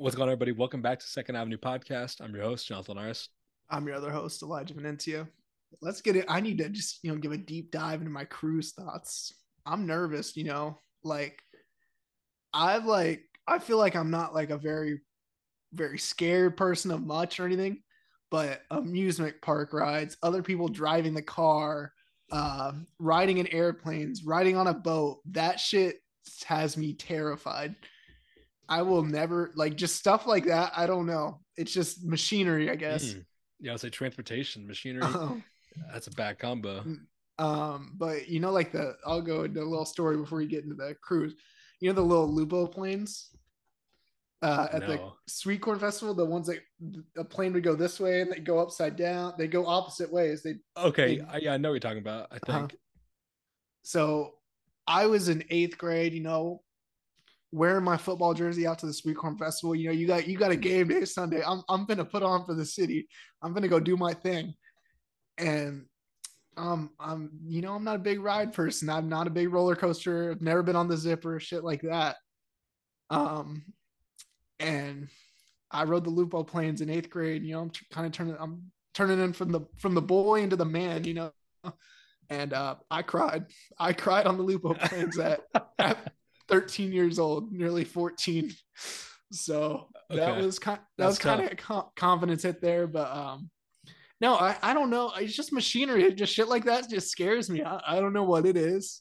What's going on, everybody? Welcome back to Second Avenue Podcast. I'm your host, Jonathan Aris. I'm your other host, Elijah Venentia. Let's get it. I need to just, you know, give a deep dive into my cruise thoughts. I'm nervous, you know, like I've like, I feel like I'm not like a very, very scared person of much or anything, but amusement park rides, other people driving the car, uh, riding in airplanes, riding on a boat, that shit has me terrified. I will never like just stuff like that. I don't know. It's just machinery, I guess. Mm. Yeah, I'll say transportation, machinery. Um, That's a bad combo. Um, but you know, like the I'll go into a little story before we get into the cruise. You know the little Loop-O-Planes uh, at no. the Sweet Corn Festival, the ones that a plane would go this way and they go upside down. They go opposite ways. They okay. They, I, yeah, I know what you're talking about. I uh-huh. think. Uh, so, I was in eighth grade. You know, wearing my football jersey out to the Sweet Corn Festival. You know, you got you got a game day Sunday. I'm I'm gonna put on for the city. I'm gonna go do my thing. And um I'm you know, I'm not a big ride person. I'm not a big roller coaster. I've never been on the zipper, shit like that. Um and I rode the Loop-O-Planes in eighth grade. You know, I'm t- kind of turning I'm turning in from the from the boy into the man, you know. And uh, I cried. I cried on the Loop-O-Planes at, at 13 years old, nearly 14. So okay. that was kind that That's was kind of a confidence hit there, but um no, I, I don't know. It's just machinery. It just shit like that just scares me. I, I don't know what it is.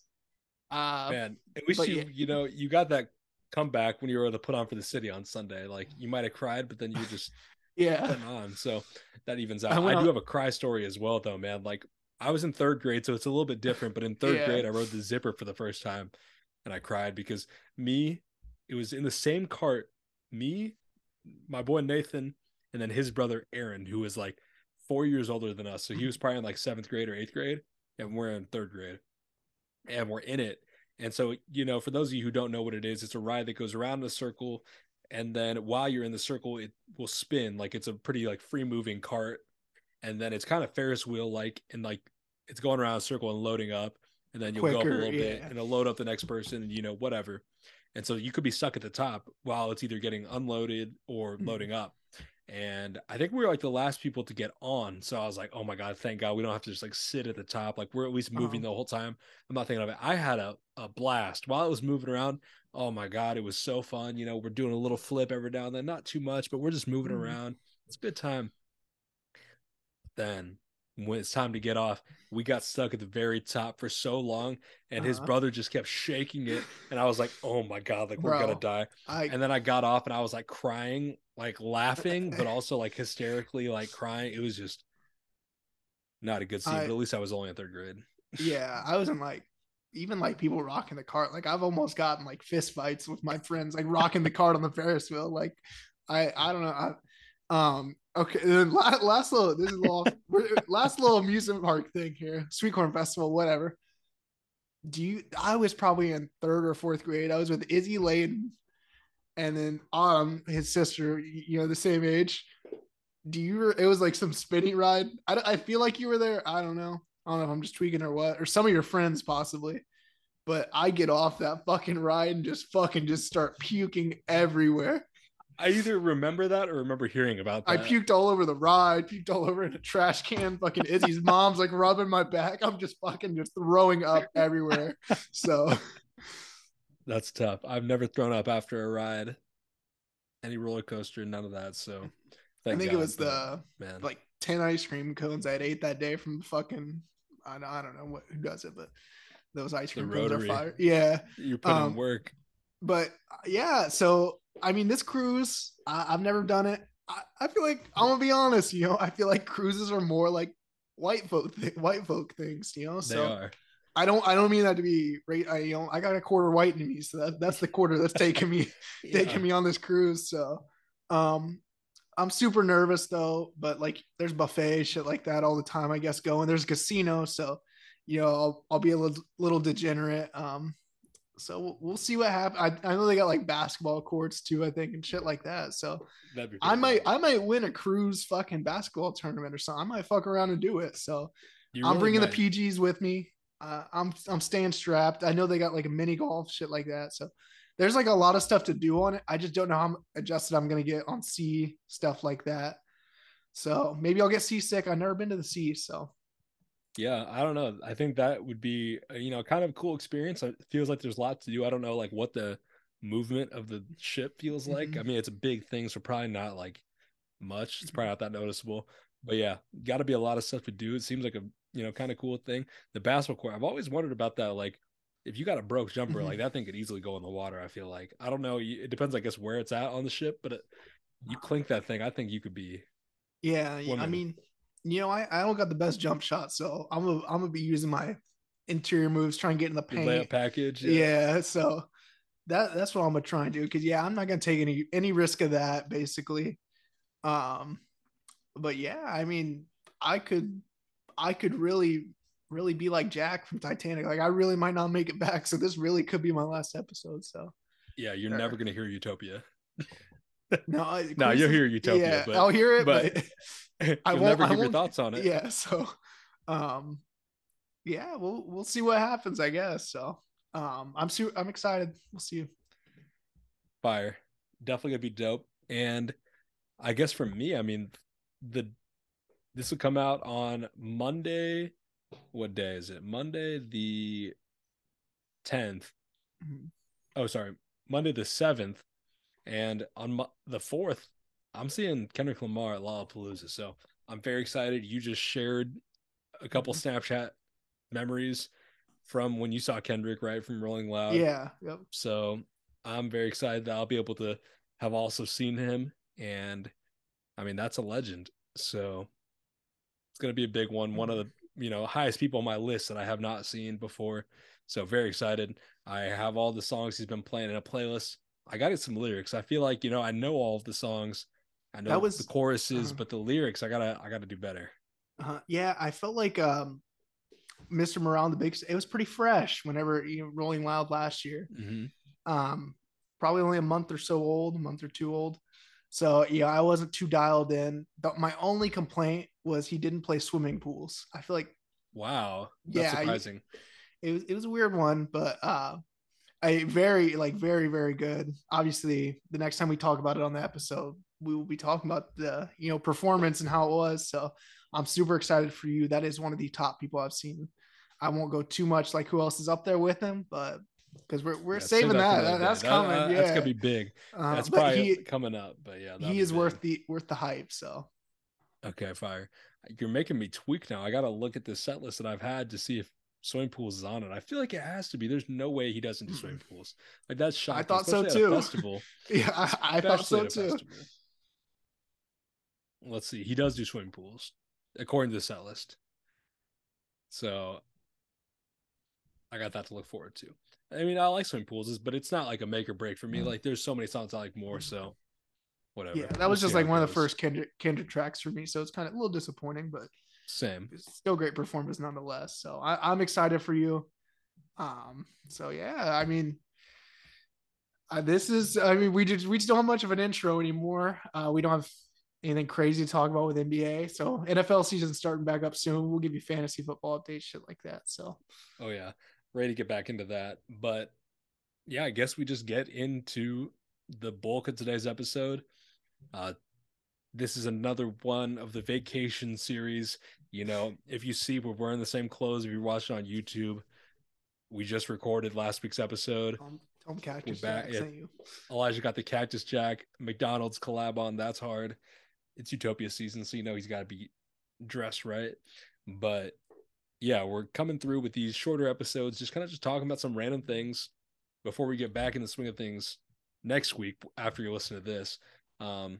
Uh, Man, at least you yeah. you know you got that comeback when you were able to put on for the city on Sunday. Like you might have cried, but then you just yeah on. So that evens out. I, I do have a cry story as well, though, man. Like I was in third grade, so it's a little bit different. But in third yeah. grade, I rode the zipper for the first time, and I cried because me, it was in the same cart, me, my boy Nathan, and then his brother Aaron, who was like four years older than us. So he was probably in like seventh grade or eighth grade, and we're in third grade. And we're in it. And so, you know, for those of you who don't know what it is, it's a ride that goes around in a circle. And then while you're in the circle, it will spin like it's a pretty like free moving cart. And then it's kind of Ferris wheel like, and like it's going around a circle and loading up and then you'll Quicker, go up a little yeah. bit and it'll load up the next person and you know whatever. And so you could be stuck at the top while it's either getting unloaded or mm-hmm. loading up. And i think we were like the last people to get on. So i was like oh my god thank god we don't have to just like sit at the top. Like we're at least moving uh-huh. the whole time. I'm not thinking of it. I had a, a blast. While it was moving around oh my god it was so fun. You know we're doing a little flip every now and then not too much but we're just moving mm-hmm. around. It's a good time. Then when it's time to get off, we got stuck at the very top for so long, and uh-huh. his brother just kept shaking it, and I was like, "Oh my god, like we're gonna die!" I... And then I got off, and I was like crying, like laughing, but also like hysterically, like crying. It was just not a good scene. I... But at least I was only in third grade. yeah, I was in like even like people rocking the cart. Like I've almost gotten like fist fights with my friends, like rocking the cart on the Ferris wheel. Like I I don't know. I, um Okay, then last, last little this is little last little amusement park thing here, Sweet Corn Festival, whatever. Do you? I was probably in third or fourth grade. I was with Izzy Layden, and then um his sister, you know, the same age. Do you? It was like some spinning ride. I I feel like you were there. I don't know. I don't know if I'm just tweaking or what, or some of your friends possibly. But I get off that fucking ride and just fucking just start puking everywhere. I either remember that or remember hearing about that. I puked all over the ride, puked all over in a trash can. Fucking Izzy's mom's like rubbing my back. I'm just fucking just throwing up everywhere. So that's tough. I've never thrown up after a ride, any roller coaster, none of that. So I think God, it was the man. like 10 ice cream cones I had ate that day from fucking, I, I don't know what, who does it, but those ice cream cones are fire. Yeah. You're putting um, work. But yeah, so I mean, this cruise, I, have never done it. I, I, feel like I'm gonna be honest. You know, I feel like cruises are more like white folk, th- white folk things. You know, so I don't, I don't mean that to be right. I, you know, I got a quarter white in me, so that, that's the quarter that's taking me, yeah. taking me on this cruise. So, um, I'm super nervous though. But like, there's buffet shit like that all the time. I guess going. There's a casino, so you know, I'll, I'll be a little, little degenerate. Um, so we'll, see what happens. I, I know they got like basketball courts too, I think, and shit like that. So I might I might win a cruise fucking basketball tournament or something. I might fuck around and do it. So you I'm bringing might. the PGs with me. Uh, I'm I'm staying strapped. I know they got like a mini golf shit like that. So there's like a lot of stuff to do on it. I just don't know how adjusted I'm gonna get on sea stuff like that. So maybe I'll get seasick. I've never been to the sea, so yeah, I don't know. I think that would be you know kind of cool experience. It feels like there's a lot to do. I don't know like what the movement of the ship feels like. Mm-hmm. I mean, it's a big thing, so probably not like much. It's probably not that noticeable. But yeah, got to be a lot of stuff to do. It seems like a you know kind of cool thing. The basketball court. I've always wondered about that. Like, if you got a broke jumper, like mm-hmm. that thing could easily go in the water. I feel like I don't know. It depends, I guess, where it's at on the ship. But it, you clink that thing, I think you could be. Yeah, I mean, you know, I, I don't got the best jump shot, so I'm gonna I'm gonna be using my interior moves, trying to get in the paint. Package. Yeah. yeah. so that that's what I'm gonna try and do. Cause yeah, I'm not gonna take any any risk of that, basically. Um, but yeah, I mean, I could I could really really be like Jack from Titanic. Like I really might not make it back. So this really could be my last episode. So yeah, you're never gonna hear Utopia. no, no, you'll hear Utopia. Yeah, but, I'll hear it, but, but I won't never give your thoughts on it. Yeah, so um, yeah, we'll we'll see what happens. I guess so. Um, I'm su- I'm excited. We'll see you. Fire, definitely gonna be dope. And I guess for me, I mean, the this will come out on Monday. What day is it? Monday the 10th. Mm-hmm. Oh, sorry, Monday the seventh, and on mo- the fourth, I'm seeing Kendrick Lamar at Lollapalooza. So I'm very excited. You just shared a couple mm-hmm. Snapchat memories from when you saw Kendrick, right? From Rolling Loud. Yeah. Yep. So I'm very excited that I'll be able to have also seen him. And I mean, that's a legend. So it's going to be a big one. One of the, you know, highest people on my list that I have not seen before. So very excited. I have all the songs he's been playing in a playlist. I got it some lyrics. I feel like, you know, I know all of the songs. I know that was, the choruses, uh, but the lyrics, I gotta, I gotta do better. Uh, yeah, I felt like um, Mr. Morale the Big. It was pretty fresh whenever you know Rolling Loud last year. Mm-hmm. Um, probably only a month or so old, a month or two old. So yeah, I wasn't too dialed in. But my only complaint was he didn't play swimming pools. I feel like wow, that's yeah, surprising. It was it was a weird one, but uh, I very like very very good. Obviously, the next time we talk about it on the episode, we will be talking about the you know performance and how it was. So I'm super excited for you. That is one of the top people I've seen. I won't go too much like who else is up there with him, but because we're we're yeah, saving that. that that's coming. That, yeah, that's gonna be big. Uh, that's probably he, coming up. But yeah, he is big. worth the worth the hype. So okay, fire. You're making me tweak now. I got to look at the set list that I've had to see if swimming pools is on it. I feel like it has to be. There's no way he doesn't do swimming pools. Like that's shocking. I thought so too. festival. yeah, I, I thought so too. Festival. Let's see. He does do swimming pools according to the set list. So I got that to look forward to. I mean, I like swimming pools, but it's not like a make or break for me. Mm. Like, there's so many songs I like more, so whatever. Yeah, that was we'll just like one of the first Kendrick, Kendrick tracks for me, so it's kind of a little disappointing, but same. still great performance nonetheless. So I, I'm excited for you. Um, so yeah, I mean, uh, this is I mean we just we just don't have much of an intro anymore. Uh, we don't have anything crazy to talk about with NBA. So NFL season starting back up soon. We'll give you fantasy football updates, shit like that. So oh yeah, ready to get back into that. But yeah, I guess we just get into the bulk of today's episode. Uh this is another one of the vacation series. You know, if you see we're wearing the same clothes, if you're watching on YouTube, we just recorded last week's episode. Um, Tom Cactus. Jack, yeah. Elijah got the Cactus Jack McDonald's collab on. That's hard it's Utopia season, so you know he's got to be dressed right. But yeah, we're coming through with these shorter episodes, just kind of just talking about some random things before we get back in the swing of things next week after you listen to this. Um,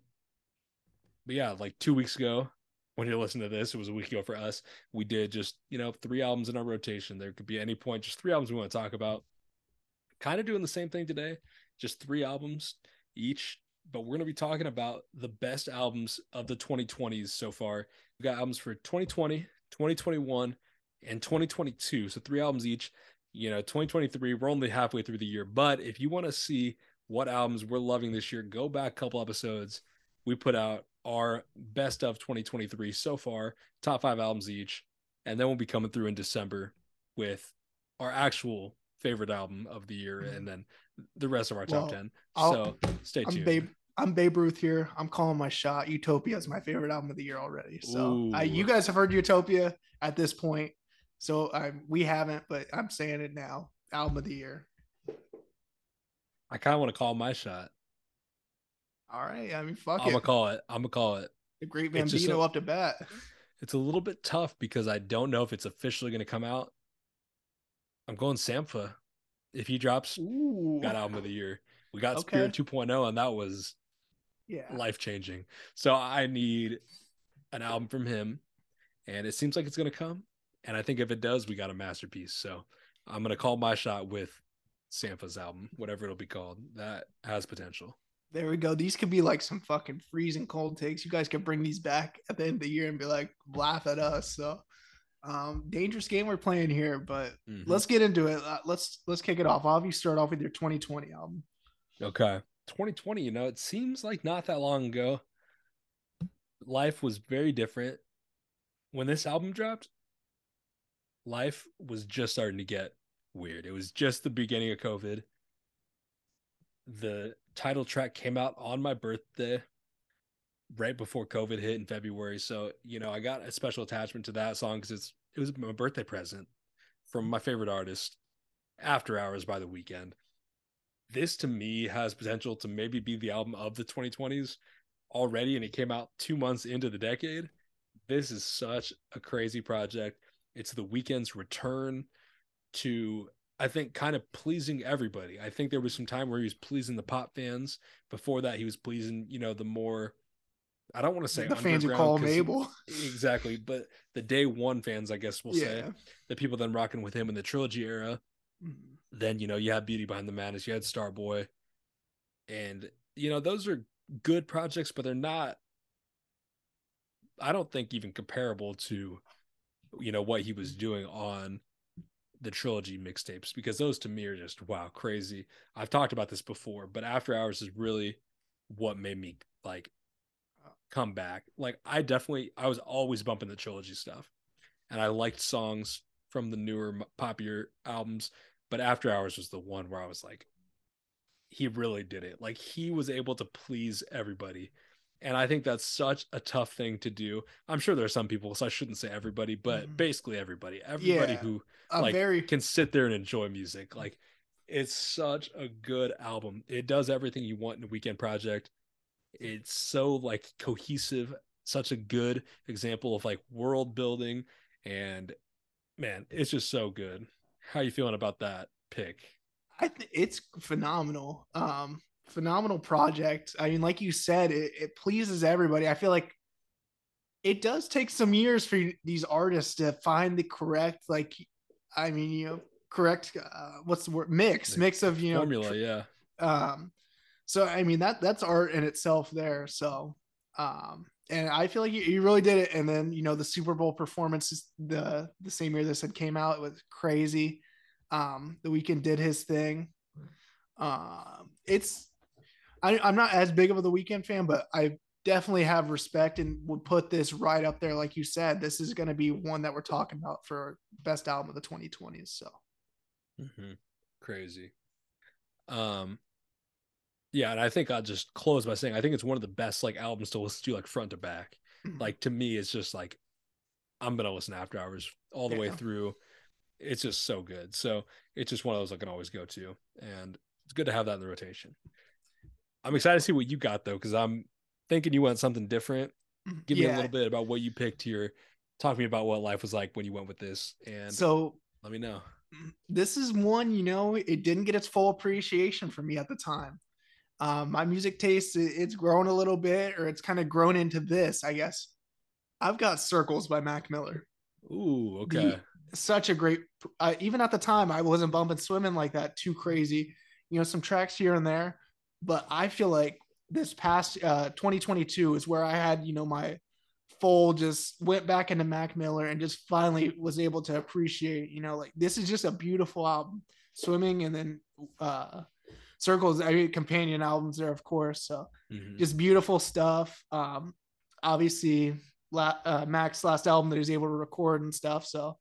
but yeah, like two weeks ago, when you listen to this, it was a week ago for us. We did just you know three albums in our rotation. There could be any point, just three albums we want to talk about. Kind of doing the same thing today, just three albums each but we're going to be talking about the best albums of the 2020s so far. We've got albums for 2020, 2021, and 2022. So three albums each. You know, 2023, we're only halfway through the year. But if you want to see what albums we're loving this year, go back a couple episodes. We put out our best of 2023 so far, top five albums each. And then we'll be coming through in December with our actual favorite album of the year, mm-hmm. and then the rest of our top well, ten. I'll, so stay tuned. I'm Babe, I'm Babe Ruth here. I'm calling my shot. Utopia is my favorite album of the year already. So I, you guys have heard Utopia at this point. So I, we haven't, but I'm saying it now. Album of the year. I kind of want to call my shot. All right. I mean, fuck I'm it. I'm gonna call it. I'm gonna call it. The Great Bambino a, up to bat. It's a little bit tough because I don't know if it's officially going to come out. I'm going Sampha. If he drops, Ooh. got album of the year. We got okay. Spirit 2.0, and that was yeah life changing. So I need an album from him, and it seems like it's going to come. And I think if it does, we got a masterpiece. So I'm going to call my shot with Sampha's album, whatever it'll be called. That has potential. There we go. These could be like some fucking freezing cold takes. You guys could bring these back at the end of the year and be like, laugh at us. So, um, dangerous game we're playing here, but mm-hmm. let's get into it. Uh, let's let's kick it off. I'll have you start off with your 2020 album. Okay, 2020. You know, it seems like not that long ago. Life was very different when this album dropped. Life was just starting to get weird. It was just the beginning of COVID. The title track came out on my birthday right before COVID hit in February. So, you know, I got a special attachment to that song because it's it was my birthday present from my favorite artist, After Hours by the Weeknd. This to me has potential to maybe be the album of the 2020s already, and it came out two months into the decade. This is such a crazy project. It's the Weeknd's return to I think kind of pleasing everybody. I think there was some time where he was pleasing the pop fans. Before that, he was pleasing, you know, the more I don't want to say the fans who call Mabel. exactly, but the day one fans, I guess we'll yeah. say, the people then rocking with him in the trilogy era. Mm-hmm. Then, you know, you had Beauty Behind the Madness, you had Starboy. And, you know, those are good projects, but they're not I don't think even comparable to, you know, what he was doing on the trilogy mixtapes because those to me are just wow crazy. I've talked about this before, but After Hours is really what made me like come back. Like I definitely I was always bumping the trilogy stuff, and I liked songs from the newer popular albums, but After Hours was the one where I was like, he really did it. Like he was able to please everybody and I think that's such a tough thing to do. I'm sure there are some people, so I shouldn't say everybody, but mm-hmm. basically everybody, everybody yeah, who like very... can sit there and enjoy music. Like it's such a good album. It does everything you want in a Weeknd project. It's so like cohesive, such a good example of like world building and man, it's just so good. How you feeling about that pick? I think it's phenomenal. Um phenomenal project. I mean, like you said, it, it pleases everybody. I feel like it does take some years for these artists to find the correct, like, I mean, you know, correct. Uh, what's the word? Mix, mix of you know formula. Yeah. Um. So I mean that that's art in itself there. So, um, and I feel like you, you really did it. And then you know the Super Bowl performance the the same year this had came out it was crazy. Um, the Weeknd did his thing. Um, it's I, I'm not as big of a The Weeknd fan, but I definitely have respect and would put this right up there. Like you said, this is going to be one that we're talking about for best album of the 2020s. So mm-hmm. crazy. Um, yeah, and I think I'll just close by saying I think it's one of the best like albums to listen to like front to back. Mm-hmm. Like to me, it's just like I'm gonna listen after hours all the yeah. way through. It's just so good. So it's just one of those I can always go to, and it's good to have that in the rotation. I'm excited to see what you got though, because I'm thinking you went something different. Mm-hmm. Give me a little bit about what you picked here. Talk to me about what life was like when you went with this, and so let me know. This is one, you know, it didn't get its full appreciation for me at the time. Um, my music taste, it's grown a little bit, or it's kind of grown into this, I guess. I've got Circles by Mac Miller. Ooh, okay. The, such a great, uh, even at the time, I wasn't bumping swimming like that too crazy. You know, some tracks here and there, but I feel like this past uh, 2022 is where I had, you know, my full just went back into Mac Miller and just finally was able to appreciate, you know, like this is just a beautiful album. Swimming and then uh Circles, I mean, companion albums there, of course. So mm-hmm. just beautiful stuff. Um, obviously, la- uh, Mac's last album that he was able to record and stuff. So,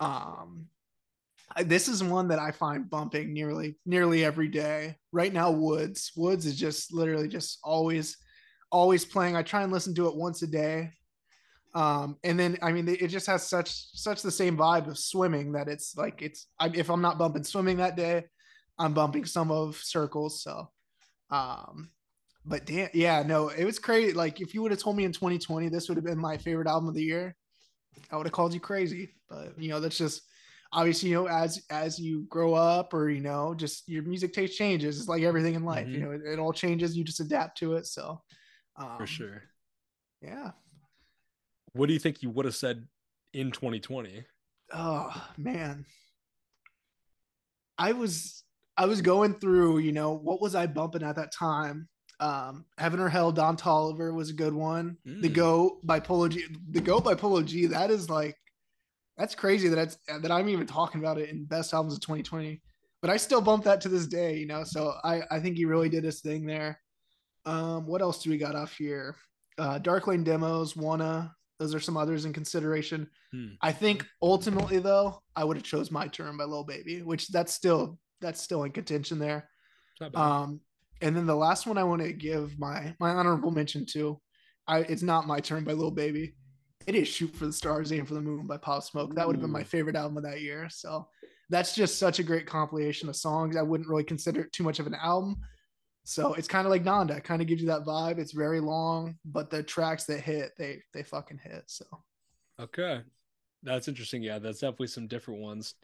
um, this is one that I find bumping nearly nearly every day. Right now, Woods. Woods is just literally just always always playing. I try and listen to it once a day. Um, and then I mean it just has such such the same vibe of swimming that it's like it's I, if I'm not bumping swimming that day, I'm bumping some of circles. So um but damn yeah, no, it was crazy. Like if you would have told me in 2020 this would have been my favorite album of the year, I would have called you crazy. But you know, that's just obviously you know as as you grow up or you know just your music taste changes. It's like everything in life mm-hmm. you know it, it, all changes. You just adapt to it. So um, for sure. yeah. What do you think you would have said in 2020 oh man. I was i was going through you know what was i bumping at that time? Um heaven or hell don Toliver was a good one. Mm. the go by polo g the go by polo g that is like that's crazy that it's that I'm even talking about it in best albums of 2020. But I still bump that to this day, you know. So I I think he really did his thing there. Um, what else do we got off here? Uh, Dark Lane demos, Wunna. Those are some others in consideration. Hmm. I think ultimately though, I would have chose My Turn by Lil Baby, which that's still that's still in contention there. Um, and then the last one I want to give my my honorable mention to, I it's not My Turn by Lil Baby it is Shoot for the Stars, Aim for the Moon by Pop Smoke. That would have been my favorite album of that year. So that's just such a great compilation of songs. I wouldn't really consider it too much of an album. So it's kind of like Donda kind of gives you that vibe. It's very long, but the tracks that hit, they they fucking hit. So okay, that's interesting. Yeah, that's definitely some different ones.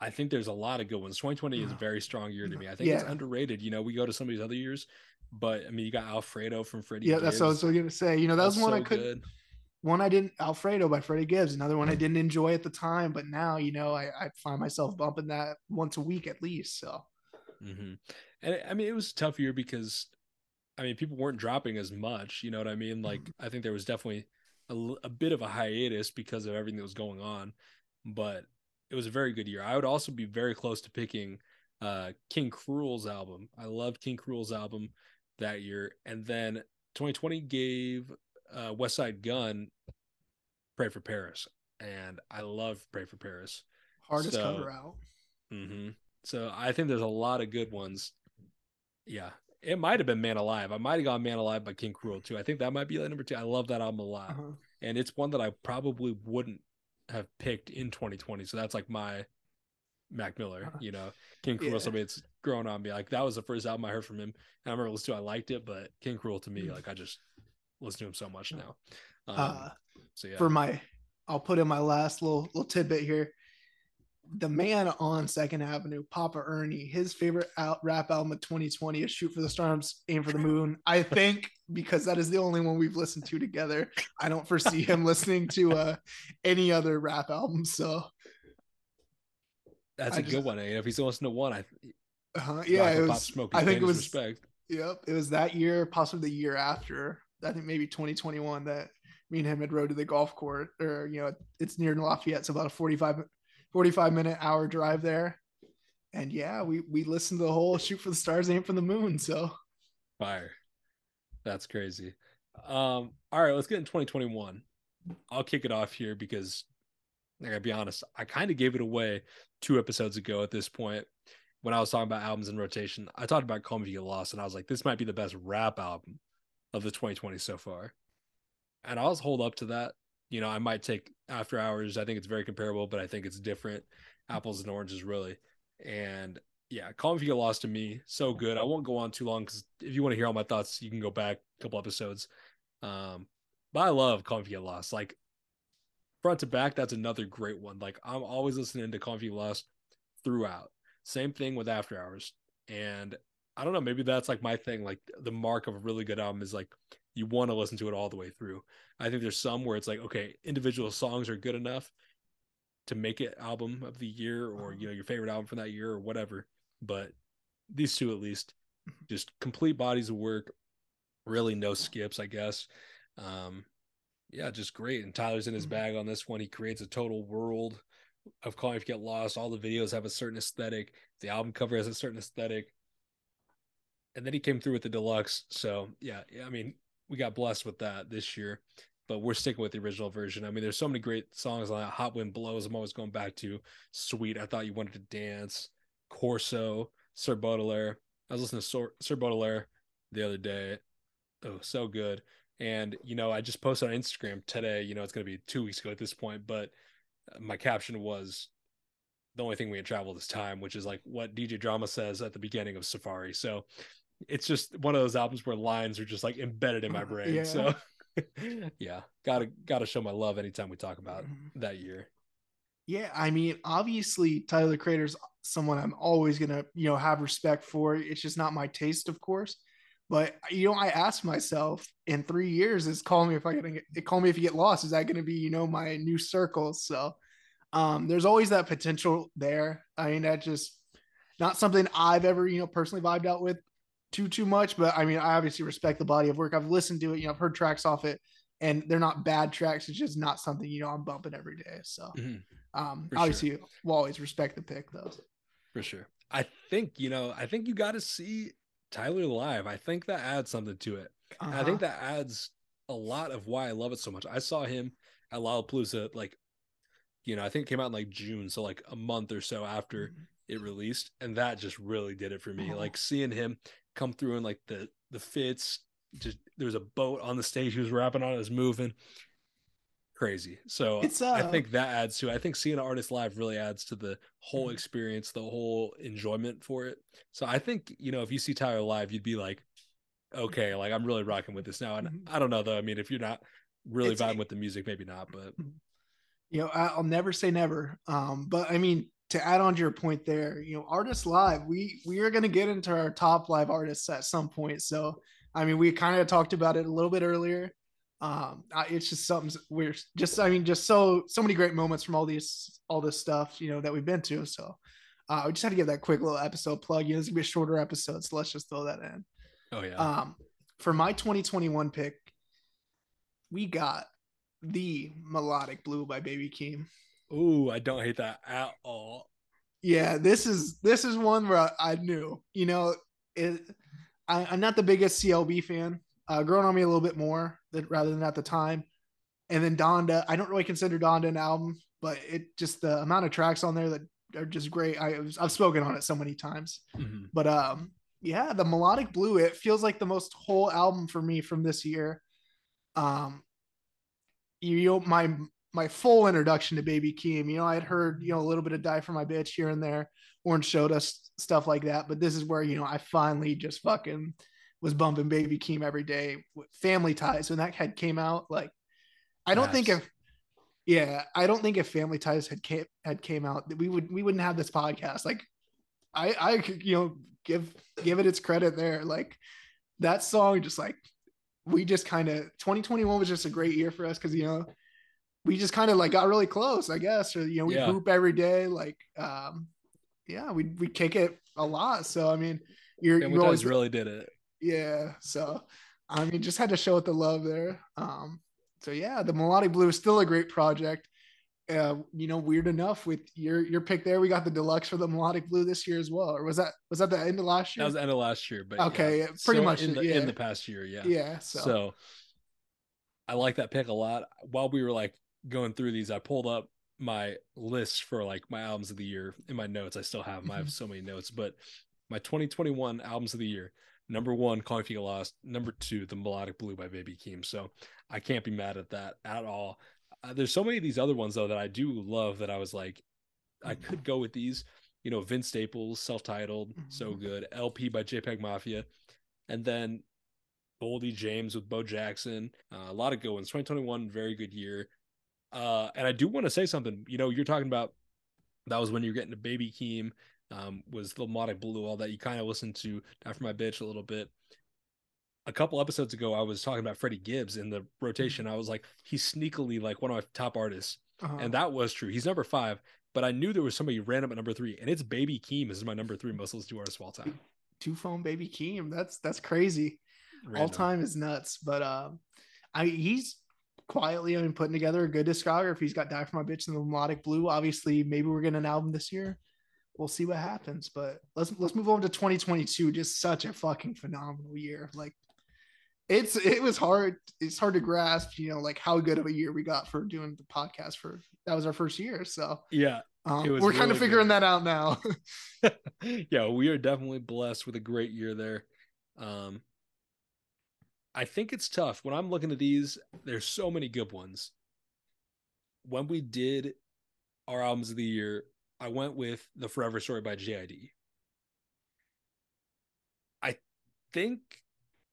I think there's a lot of good ones. 2020 is a very strong year to me. I think yeah. it's underrated. You know, we go to some of these other years, but I mean, you got Alfredo from Freddie. Yeah, Gibbs. that's what I was going to say. You know, that that's was one so I could. One I didn't Alfredo by Freddie Gibbs, another one I didn't enjoy at the time, but now you know I, I find myself bumping that once a week at least. So, mm-hmm. and I mean it was a tough year because I mean people weren't dropping as much. You know what I mean? Like mm-hmm. I think there was definitely a, a bit of a hiatus because of everything that was going on, but it was a very good year. I would also be very close to picking uh, King Krule's album. I loved King Krule's album that year, and then 2020 gave uh, Westside Gun, Pray for Paris, and I love Pray for Paris. Hardest so, cover out. Mm-hmm. So I think there's a lot of good ones. Yeah, it might have been Man Alive. I might have gone Man Alive by King Krule too. I think that might be like number two. I love that album a lot, uh-huh. and it's one that I probably wouldn't have picked in 2020. So that's like my Mac Miller. Uh-huh. You know, King Krule. Yeah. Somebody it's grown on me. Like that was the first album I heard from him, and I remember listening to. I liked it, but King Krule to me, mm. like I just listen to him so much now. Um, uh, so yeah. For my, I'll put in my last little little tidbit here. The man on Second Avenue, Papa Ernie, his favorite out rap album of 2020 is "Shoot for the Stars, Aim for the Moon." I think because that is the only one we've listened to together. I don't foresee him listening to uh, any other rap album. So that's I a just, good one. Eh? If he's listening to one, I uh-huh, yeah, it was. I think it was. Respect. Yep, it was that year, possibly the year after. I think maybe 2021 that me and him had rode to the golf court or you know it's near Lafayette. It's about a 45 45 minute hour drive there. And yeah we we listened to the whole shoot for the stars aim for the moon. So fire. That's crazy. Um all right let's get in 2021 I'll kick it off here because I gotta be honest I kind of gave it away two episodes ago at this point when I was talking about albums in rotation. I talked about Call Me If You Get Lost and I was like this might be the best rap album of the 2020 so far. And I'll hold up to that. You know, I might take After Hours. I think it's very comparable, but I think it's different. Apples and oranges, really. And yeah, Call Me If You Get Lost to me, so good. I won't go on too long because if you want to hear all my thoughts, you can go back a couple episodes. Um, but I love Call Me If You Get Lost. Like front to back, that's another great one. Like I'm always listening to Call Me If You Get Lost throughout. Same thing with After Hours. And I don't know, maybe that's like my thing. Like the mark of a really good album is like you want to listen to it all the way through. I think there's some where it's like, okay, individual songs are good enough to make it album of the year or you know your favorite album from that year or whatever. But these two at least, just complete bodies of work, really no skips, I guess. Um, yeah, just great. And Tyler's in his mm-hmm. bag on this one. He creates a total world of calling if you get lost. All the videos have a certain aesthetic. The album cover has a certain aesthetic and then he came through with the deluxe. So yeah, yeah, I mean, we got blessed with that this year. but we're sticking with the original version. I mean, there's so many great songs on that. Hot Wind Blows. I'm always going back to Sweet. I thought you wanted to dance. Corso, Sir Baudelaire. I was listening to Sir, Sir Baudelaire the other day. Oh, so good. And you know, I just posted on Instagram today. You know, it's going to be two weeks ago at this point, but uh, my caption was the only thing we had traveled is time, which is like what DJ Drama says at the beginning of Safari. So it's just one of those albums where lines are just like embedded in my brain. Yeah. So yeah, gotta gotta show my love anytime we talk about mm-hmm. that year. Yeah, I mean, obviously Tyler Creator's someone I'm always gonna, you know, have respect for. It's just not my taste, of course. But you know, I asked myself in three years, is call me if I get call me if you get lost. Is that gonna be, you know, my new circle? So um, there's always that potential there. I mean, that just not something I've ever, you know, personally vibed out with too too much. But I mean, I obviously respect the body of work. I've listened to it, you know, I've heard tracks off it, and they're not bad tracks. It's just not something you know I'm bumping every day. So mm-hmm. um, obviously, sure. we'll always respect the pick though. For sure. I think you know. I think you got to see Tyler live. I think that adds something to it. Uh-huh. I think that adds a lot of why I love it so much. I saw him at Lollapalooza like you know, I think it came out in like June, so like a month or so after mm-hmm. it released, and that just really did it for me. Oh. Like seeing him come through and like the the fits, just there was a boat on the stage he was rapping on, it was moving, crazy. So it's, uh, I think that adds to. It. I think seeing an artist live really adds to the whole mm-hmm. experience, the whole enjoyment for it. So I think you know if you see Tyler live, you'd be like, okay, like I'm really rocking with this now. And mm-hmm. I don't know though. I mean, if you're not really it's, vibing with the music, maybe not, but you know, I'll never say never. Um, but I mean, to add on to your point there, you know, artists live, we we are going to get into our top live artists at some point. So, I mean, we kind of talked about it a little bit earlier. Um, it's just something we're just, I mean, just so so many great moments from all these all this stuff, you know, that we've been to. So, uh, we just had to give that quick little episode plug. You know, it's gonna be a shorter episode, so let's just throw that in. Oh yeah. Um, for my 2021 pick, we got the melodic blue by Baby Keem. Ooh, I don't hate that at all. Yeah, this is this is one where I, I knew, you know, it, I, am not the biggest CLB fan. Uh, growing on me a little bit more than, rather than at the time. And then Donda, I don't really consider Donda an album, but it just the amount of tracks on there that are just great. I I've spoken on it so many times, mm-hmm. but um, yeah, the melodic blue, it feels like the most whole album for me from this year. Um, you know my my full introduction to Baby Keem. You know, I had heard you know a little bit of "Die for My Bitch" here and there. Orange showed us stuff like that, but this is where you know I finally just fucking was bumping Baby Keem every day. with Family Ties when that had came out, like I don't yes. think if yeah, I don't think if Family Ties had came had came out that we would we wouldn't have this podcast. Like I I could you know give give it its credit there. Like that song just like we just kind of 2021 was just a great year for us because you know we just kind of like got really close, I guess, or you know we yeah. hoop every day, like um, yeah, we we kick it a lot. So I mean, you're, you always really did it. Yeah, so I mean, just had to show it the love there. Um, so yeah, the melodic blue is still a great project uh, you know, weird enough with your your pick there, we got the deluxe for the melodic blue this year as well. Or was that was that the end of last year? That was the end of last year, but okay, yeah. pretty so much in the, yeah. in the past year, yeah, yeah. So. so I like that pick a lot. While we were like going through these, I pulled up my list for like my albums of the year in my notes. I still have them. I have mm-hmm. so many notes, but my 2021 albums of the year. Number one, Calling If You Lost. Number two, The Melodic Blue by Baby Keem. So I can't be mad at that at all. Uh, there's so many of these other ones though that I do love that I was like, I mm-hmm. could go with these. You know, Vince Staples, self-titled, mm-hmm. so good. LP by JPEG Mafia, and then Boldy James with Bo Jackson. Uh, a lot of good ones. 2021, very good year. Uh, and I do want to say something. You know, you're talking about that was when you're getting to Baby Keem, um, was the Melodic Blue, all that. You kind of listened to Die for My Bitch a little bit a couple episodes ago, I was talking about Freddie Gibbs in the rotation. I was like, he's sneakily like one of my top artists, uh-huh. and that was true. He's number five, but I knew there was somebody random at number three, and it's Baby Keem is my number three most listened to artist of all time. Two phone Baby Keem, that's that's crazy. Random. All time is nuts, but um, I he's quietly I mean putting together a good discography. He's got Die for My Bitch and the Melodic Blue. Obviously, maybe we're getting an album this year. We'll see what happens, but let's let's move on to 2022. Just such a fucking phenomenal year. Like it's it was hard. It's hard to grasp, you know, like how good of a year we got for doing the podcast. For that was our first year, so yeah, um, we're really kind of figuring good. that out now. yeah, we are definitely blessed with a great year there. Um, I think it's tough when I'm looking at these. There's so many good ones. When we did our albums of the year, I went with the Forever Story by JID. I think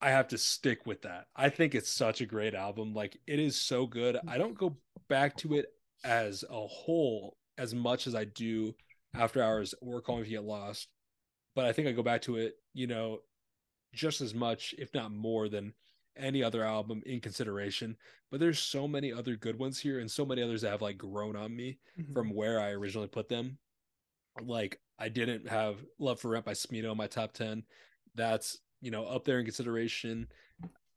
I have to stick with that. I think it's such a great album. Like it is so good. I don't go back to it as a whole as much as I do after hours or Call Me If You Get Lost. But I think I go back to it, you know, just as much, if not more, than any other album in consideration. But there's so many other good ones here and so many others that have like grown on me mm-hmm. from where I originally put them. Like I didn't have Love for Rent by Smino in my top 10. That's you know, up there in consideration.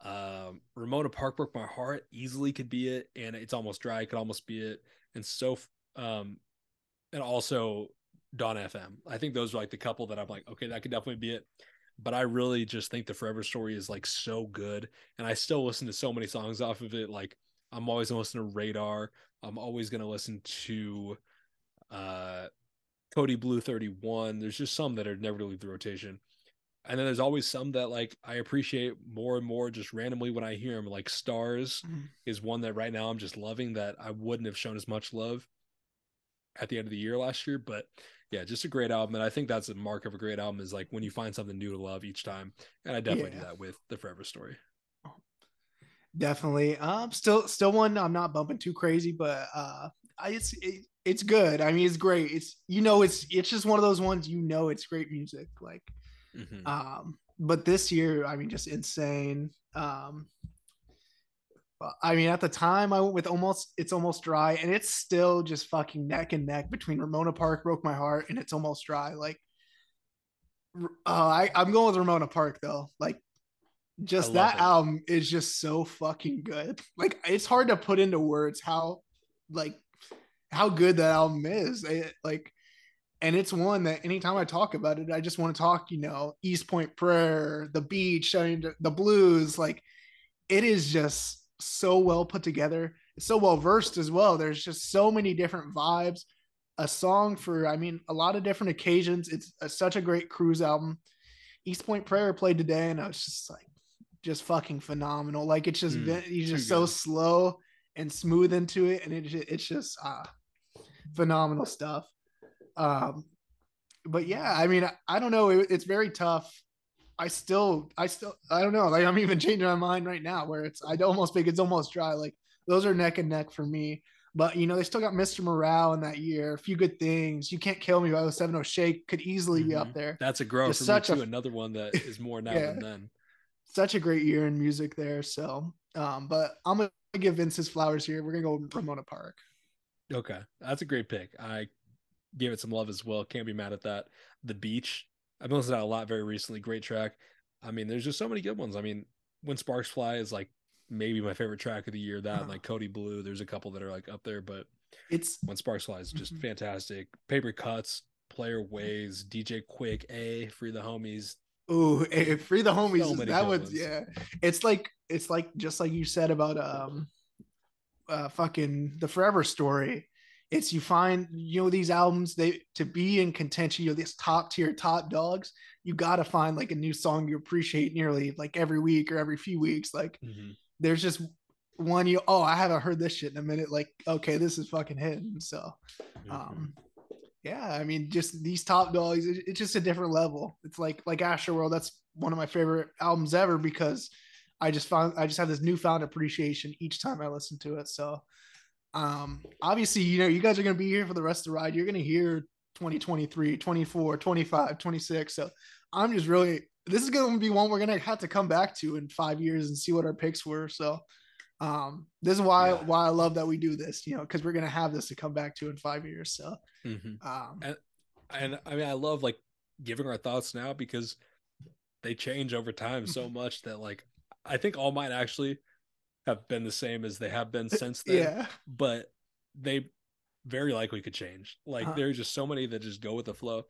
Um, Ramona Park broke my heart easily could be it, and it's almost dry could almost be it, and so um, and also Dawn FM. I think those are like the couple that I'm like, okay, that could definitely be it. But I really just think the Forever Story is like so good, and I still listen to so many songs off of it. Like I'm always gonna listen to Radar. I'm always gonna listen to uh Kody Blu 31. There's just some that are never to leave the rotation and then there's always some that like I appreciate more and more just randomly when I hear them. Like Stars mm-hmm. is one that right now I'm just loving that I wouldn't have shown as much love at the end of the year last year. But yeah, just a great album. And I think that's a mark of a great album is like when you find something new to love each time. And I definitely yeah. do that with the Forever Story. Definitely. Um, still, still one I'm not bumping too crazy, but uh, I, it's it, it's good. I mean, it's great. It's you know, it's it's just one of those ones you know, it's great music. Like Mm-hmm. Um, but this year, I mean, just insane. Um, I mean, at the time, I went with almost it's almost dry, and it's still just fucking neck and neck between Ramona Park broke my heart and it's almost dry. Like, uh, I I'm going with Ramona Park though. Like, just that it. album is just so fucking good. Like, it's hard to put into words how like how good that album is. It, like, and it's one that anytime I talk about it, I just want to talk, you know, East Point Prayer, the beach, the blues. Like it is just so well put together. It's so well versed as well. There's just so many different vibes. A song for, I mean, a lot of different occasions. It's a, such a great cruise album. East Point Prayer played today, and I was just like, just fucking phenomenal. Like it's just, mm, he's just so slow and smooth into it, and it, it's just ah, phenomenal stuff. Um, but yeah, I mean, I, I don't know. It, it's very tough. I still, I still, I don't know. Like I'm even changing my mind right now, where it's I almost think it's almost dry. Like those are neck and neck for me. But you know, they still got Mr. Morale in that year. A few good things. You can't kill me by the 70 Shake could easily mm-hmm. be up mm-hmm. there. That's a growth such too. A, Another one that is more now yeah, than then. Such a great year in music there. So, um, but I'm gonna give Vince his flowers here. We're gonna go Ramona Park. Okay, that's a great pick. I gave it some love as well. Can't be mad at that. The Beach. I've been listening to that a lot very recently. Great track. I mean, there's just so many good ones. I mean, When Sparks Fly is like maybe my favorite track of the year. That uh-huh. like Kody Blu. There's a couple that are like up there, but it's When Sparks Fly is just mm-hmm. fantastic. Paper Cuts, Player Ways, DJ Quik, A, Free the Homies. Ooh, Free the Homies. So that was yeah. It's like it's like just like you said about um uh fucking the Forever Story it's you find you know these albums they to be in contention you know these top tier top dogs you got to find like a new song you appreciate nearly like every week or every few weeks like mm-hmm. there's just one you oh i haven't heard this shit in a minute like okay this is fucking hitting so um yeah i mean just these top dogs it, it's just a different level it's like like Astroworld that's one of my favorite albums ever because i just found i just have this newfound appreciation each time i listen to it so um, obviously, you know, you guys are going to be here for the rest of the ride. You're going to hear 2023, 24, 25, 26. So I'm just really, this is going to be one we're going to have to come back to in five years and see what our picks were. So um, this is why, yeah. why I love that we do this, you know, cause we're going to have this to come back to in five years. So, mm-hmm. um, and, and I mean, I love like giving our thoughts now because they change over time so much that like, I think all mine actually have been the same as they have been since then. Yeah. But they very likely could change. Like there's just so many that just go with the flow.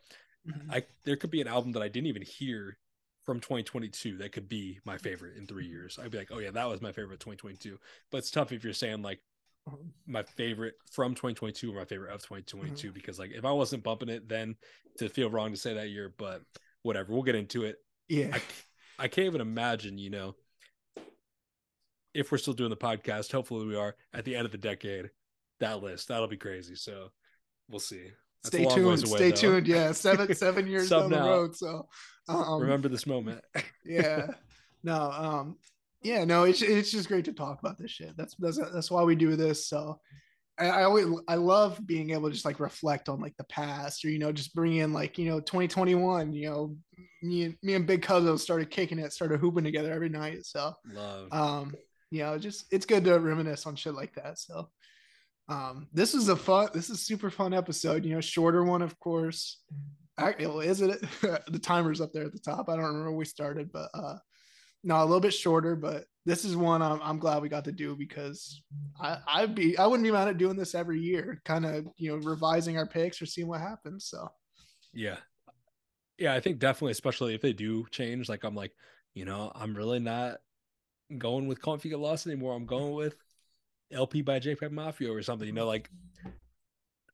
Mm-hmm. I there could be an album that I didn't even hear from 2022 that could be my favorite in three years. I'd be like, oh yeah, that was my favorite 2022. But it's tough if you're saying like uh-huh. my favorite from 2022 or my favorite of 2022 mm-hmm. because like if I wasn't bumping it then to feel wrong to say that year, but whatever, we'll get into it. Yeah. I, I can't even imagine, you know, if we're still doing the podcast, hopefully we are at the end of the decade, that list. That'll be crazy. So we'll see. That's stay tuned. Away, stay though. tuned. Yeah. Seven, seven years down the road. So um, remember this moment. yeah. No, um, yeah, no, it's it's just great to talk about this shit. That's that's that's why we do this. So I, I always I love being able to just like reflect on like the past or you know just bring in like you know 2021 you know me and me and Big Cuzzo started kicking it started hooping together every night so love um you know just it's good to reminisce on shit like that so um this is a fun this is super fun episode you know shorter one of course I, is it the timer's up there at the top I don't remember we started but uh no, a little bit shorter, but this is one I'm, I'm glad we got to do because I, I'd be I wouldn't be mad at doing this every year, kind of you know revising our picks or seeing what happens. So yeah, yeah, I think definitely, especially if they do change. Like I'm like, you know, I'm really not going with Get Lost anymore. I'm going with LP by JPEG Mafia or something. You know, like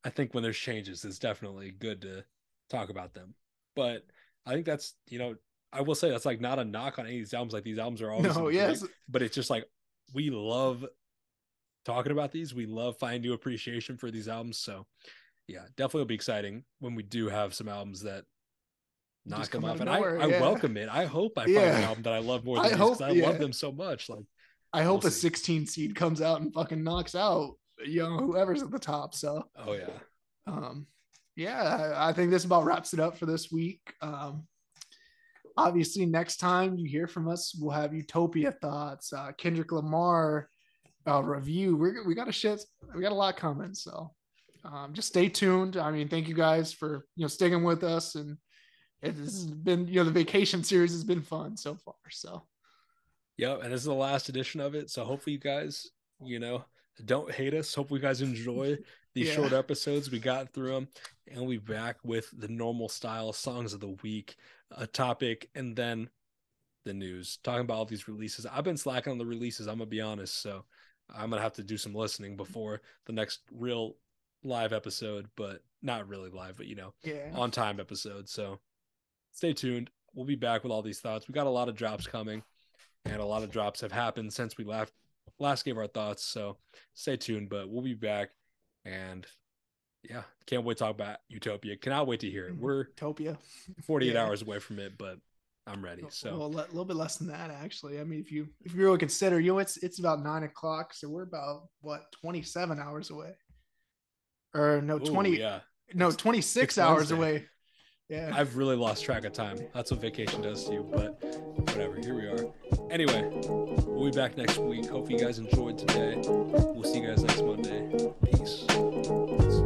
I think when there's changes, it's definitely good to talk about them. But I think that's you know I will say that's like not a knock on any of these albums. Like these albums are always no, yes, but it's just like we love talking about these. We love finding new appreciation for these albums. So yeah, definitely will be exciting when we do have some albums that knock them off. And nowhere, I, yeah. I welcome it. I hope I find yeah. an album that I love more than I these hope, I yeah. love them so much. Like I hope we'll a 16 seed comes out and fucking knocks out you know whoever's at the top. So oh yeah. Um yeah, I think this about wraps it up for this week. Um obviously next time you hear from us we'll have utopia thoughts uh, kendrick lamar uh, review We're, we got a shit we got a lot coming so um, just stay tuned i mean thank you guys for you know sticking with us and it has been you know the vacation series has been fun so far so yep and this is the last edition of it so hopefully you guys you know don't hate us hope you guys enjoy these yeah. short episodes we got through them and we'll be back with the normal style songs of the week a topic and then the news talking about all these releases i've been slacking on the releases i'm gonna be honest so i'm gonna have to do some listening before the next real live episode but not really live but you know yeah. on time episode so stay tuned we'll be back with all these thoughts we got a lot of drops coming and a lot of drops have happened since we last last gave our thoughts so stay tuned but we'll be back and yeah, can't wait to talk about Utopia. Cannot wait to hear it. Mm-hmm. We're Utopia, 48 yeah. hours away from it, but I'm ready. So well, a little bit less than that, actually. I mean, if you if you really consider, you know, it's it's about nine o'clock, so we're about what 27 hours away, or no, 20, yeah, no, 26 hours away. Yeah. I've really lost track of time. That's what vacation does to you, but whatever. Here we are. Anyway, we'll be back next week. Hope you guys enjoyed today. We'll see you guys next Monday. Peace. Peace.